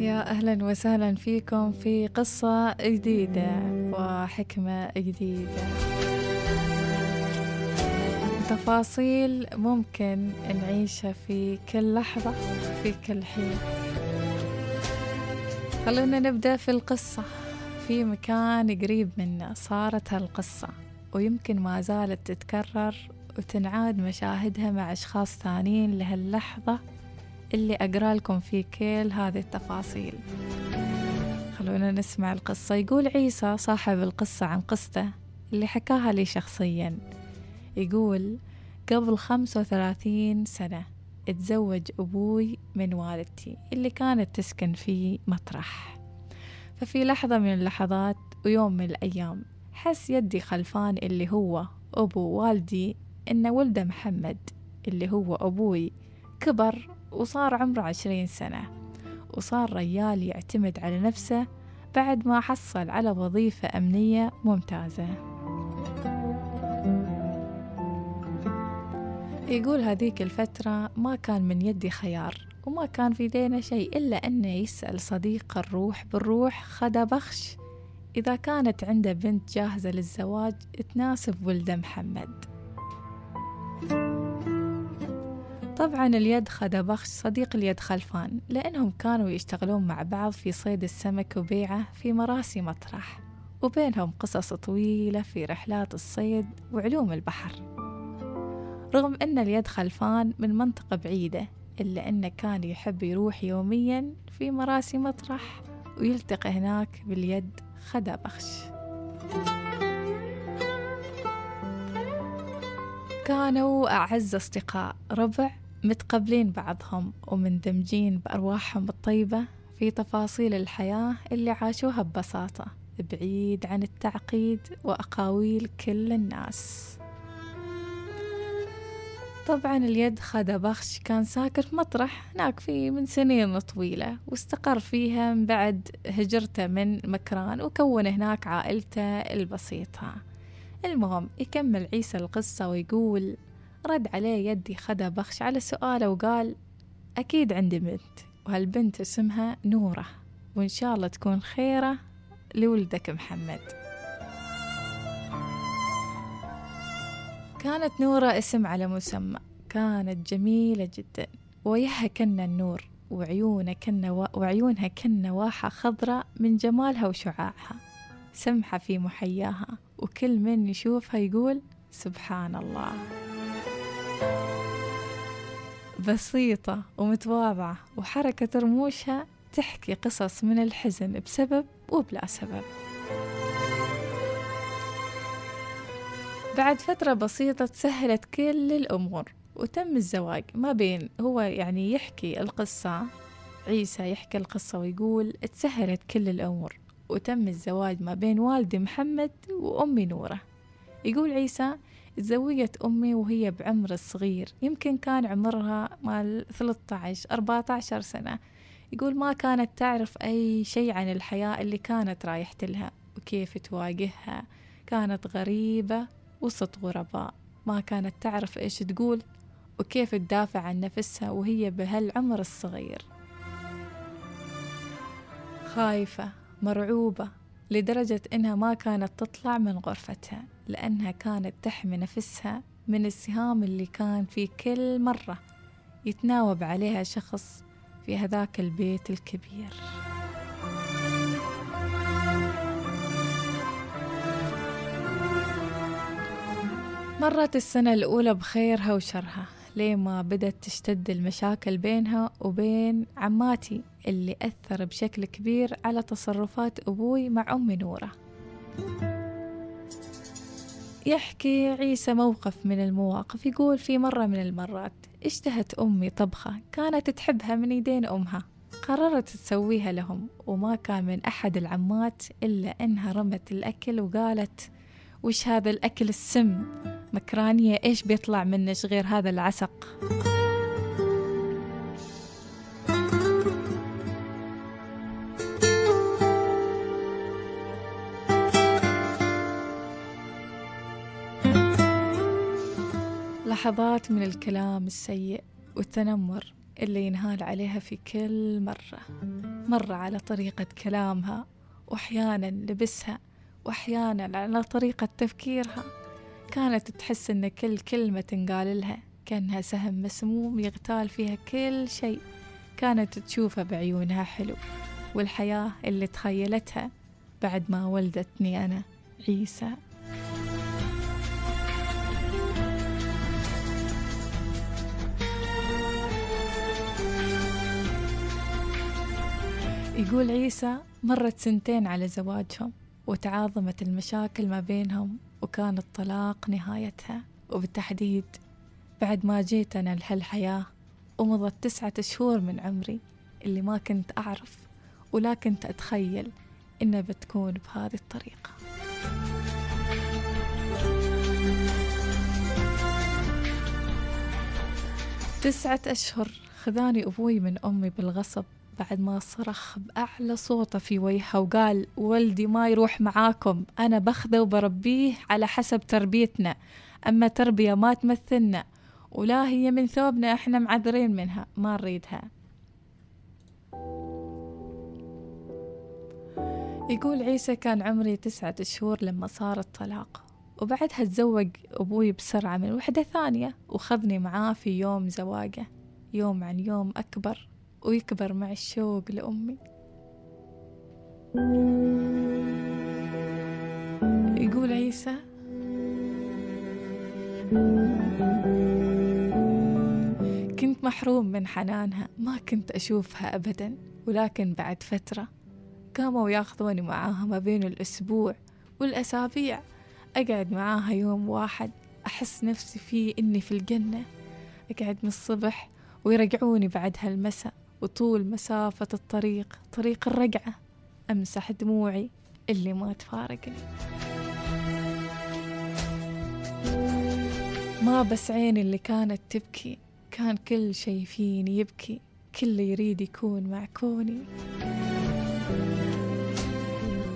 يا أهلا وسهلا فيكم في قصة جديدة وحكمة جديدة. تفاصيل ممكن نعيشها في كل لحظة في كل حين. خلونا نبدأ في القصة. في مكان قريب منا صارت هالقصة ويمكن ما زالت تتكرر وتنعاد مشاهدها مع أشخاص ثانيين لهاللحظة. اللي أقرأ لكم في كل هذه التفاصيل. خلونا نسمع القصة. يقول عيسى صاحب القصة عن قصته اللي حكاها لي شخصيا. يقول قبل خمسة وثلاثين سنة اتزوج أبوي من والدتي اللي كانت تسكن في مطرح. ففي لحظة من اللحظات ويوم من الأيام حس يدي خلفان اللي هو أبو والدي إن ولده محمد اللي هو أبوي كبر وصار عمره عشرين سنة. وصار ريال يعتمد على نفسه بعد ما حصل على وظيفة أمنية ممتازة. يقول هذيك الفترة ما كان من يدي خيار وما كان في دينا شيء إلا أنه يسأل صديق الروح بالروح خدا بخش. إذا كانت عنده بنت جاهزة للزواج تناسب ولده محمد. طبعا اليد خدا بخش صديق اليد خلفان لأنهم كانوا يشتغلون مع بعض في صيد السمك وبيعه في مراسي مطرح وبينهم قصص طويلة في رحلات الصيد وعلوم البحر. رغم أن اليد خلفان من منطقة بعيدة إلا أنه كان يحب يروح يوميا في مراسي مطرح ويلتقي هناك باليد خدا بخش كانوا أعز أصدقاء. ربع متقبلين بعضهم ومندمجين بأرواحهم الطيبة في تفاصيل الحياة اللي عاشوها ببساطة بعيد عن التعقيد وأقاويل كل الناس. طبعا اليد خدا بخش كان ساكن في مطرح هناك في من سنين طويلة واستقر فيها من بعد هجرته من مكران وكون هناك عائلته البسيطة. المهم يكمل عيسى القصة ويقول رد عليه يدي خدا بخش على سؤاله وقال أكيد عندي بنت وهالبنت اسمها نورة وإن شاء الله تكون خيرة لولدك محمد. كانت نورة اسم على مسمى كانت جميلة جدا وياها كنا النور وعيونها كنا و... وعيونها كنا واحة خضراء من جمالها وشعاعها سمحة في محياها وكل من يشوفها يقول سبحان الله. بسيطة ومتواضعة وحركة رموشها تحكي قصص من الحزن بسبب وبلا سبب. بعد فترة بسيطة تسهلت كل الأمور وتم الزواج. ما بين هو يعني يحكي القصة عيسى يحكي القصة ويقول تسهلت كل الأمور وتم الزواج ما بين والدي محمد وأمي نورة. يقول عيسى تزوجت أمي وهي بعمر الصغير يمكن كان عمرها مال 13 14 سنة. يقول ما كانت تعرف أي شيء عن الحياة اللي كانت رايحت لها وكيف تواجهها. كانت غريبة وسط غرباء. ما كانت تعرف إيش تقول وكيف تدافع عن نفسها وهي بهالعمر الصغير. خايفة مرعوبة لدرجة إنها ما كانت تطلع من غرفتها لأنها كانت تحمي نفسها من السهام اللي كان في كل مرة يتناوب عليها شخص في هذاك البيت الكبير. مرت السنة الأولى بخيرها وشرها ليه ما بدأت تشتد المشاكل بينها وبين عماتي. اللي أثر بشكل كبير على تصرفات أبوي مع أمي نورة. يحكي عيسى موقف من المواقف يقول في مرة من المرات اشتهت أمي طبخة كانت تحبها من يدين أمها قررت تسويها لهم وما كان من أحد العمات إلا أنها رمت الأكل وقالت وش هذا الأكل السم؟ مكرانية إيش بيطلع منش غير هذا العسق؟ لحظات من الكلام السيء والتنمر اللي ينهال عليها في كل مرة. مرة على طريقة كلامها وأحيانا لبسها وأحيانا على طريقة تفكيرها. كانت تحس إن كل كلمة تنقال لها كأنها سهم مسموم يغتال فيها كل شيء. كانت تشوفه بعيونها حلو والحياة اللي تخيلتها بعد ما ولدتني أنا عيسى. يقول عيسى مرت سنتين على زواجهم وتعاظمت المشاكل ما بينهم وكان الطلاق نهايتها. وبالتحديد بعد ما جيت أنا لهالحياة ومضت تسعة شهور من عمري اللي ما كنت أعرف ولا كنت أتخيل إنها بتكون بهذه الطريقة. تسعة أشهر خذاني أبوي من أمي بالغصب بعد ما صرخ بأعلى صوته في وجهها وقال ولدي ما يروح معاكم أنا بخذه وبربيه على حسب تربيتنا أما تربية ما تمثلنا ولا هي من ثوبنا إحنا معذرين منها ما نريدها. يقول عيسى كان عمري تسعة شهور لما صار الطلاق وبعدها تزوج أبوي بسرعة من وحدة ثانية وخذني معاه في يوم زواجه يوم عن يوم أكبر. ويكبر مع الشوق لأمي. يقول عيسى كنت محروم من حنانها ما كنت أشوفها أبدا ولكن بعد فترة قاموا ياخذوني معاها ما بين الأسبوع والأسابيع. أقعد معاها يوم واحد أحس نفسي فيه إني في الجنة. أقعد من الصبح ويرجعوني بعد هالمساء. وطول مسافة الطريق طريق الرجعة أمسح دموعي اللي ما تفارقني ما بس عيني اللي كانت تبكي كان كل شي فيني يبكي. كل يريد يكون مع كوني.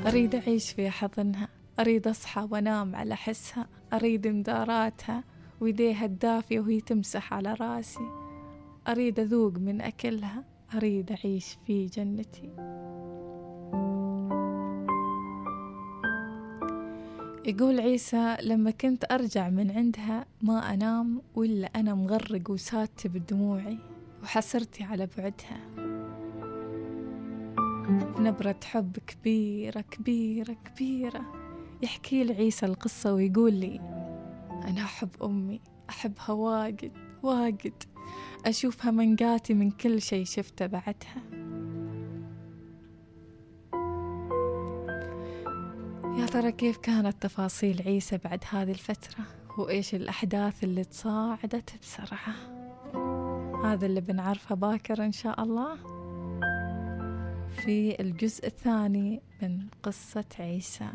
أريد أعيش في حضنها أريد أصحى وأنام على حسها. أريد مداراتها ويديها الدافية وهي تمسح على راسي. أريد أذوق من أكلها أريد أعيش في جنتي. يقول عيسى لما كنت أرجع من عندها ما أنام ولا أنا مغرق وساتة بدموعي وحسرتي على بعدها. نبرة حب كبيرة كبيرة كبيرة. يحكي لي عيسى القصة ويقول لي أنا أحب أمي أحبها واجد واجد. أشوفها منقاتي من كل شي شفته بعدها. يا ترى كيف كانت تفاصيل عيسى بعد هذه الفترة؟ وإيش الأحداث اللي تصاعدت بسرعة؟ هذا اللي بنعرفه باكر إن شاء الله. في الجزء الثاني من قصة عيسى.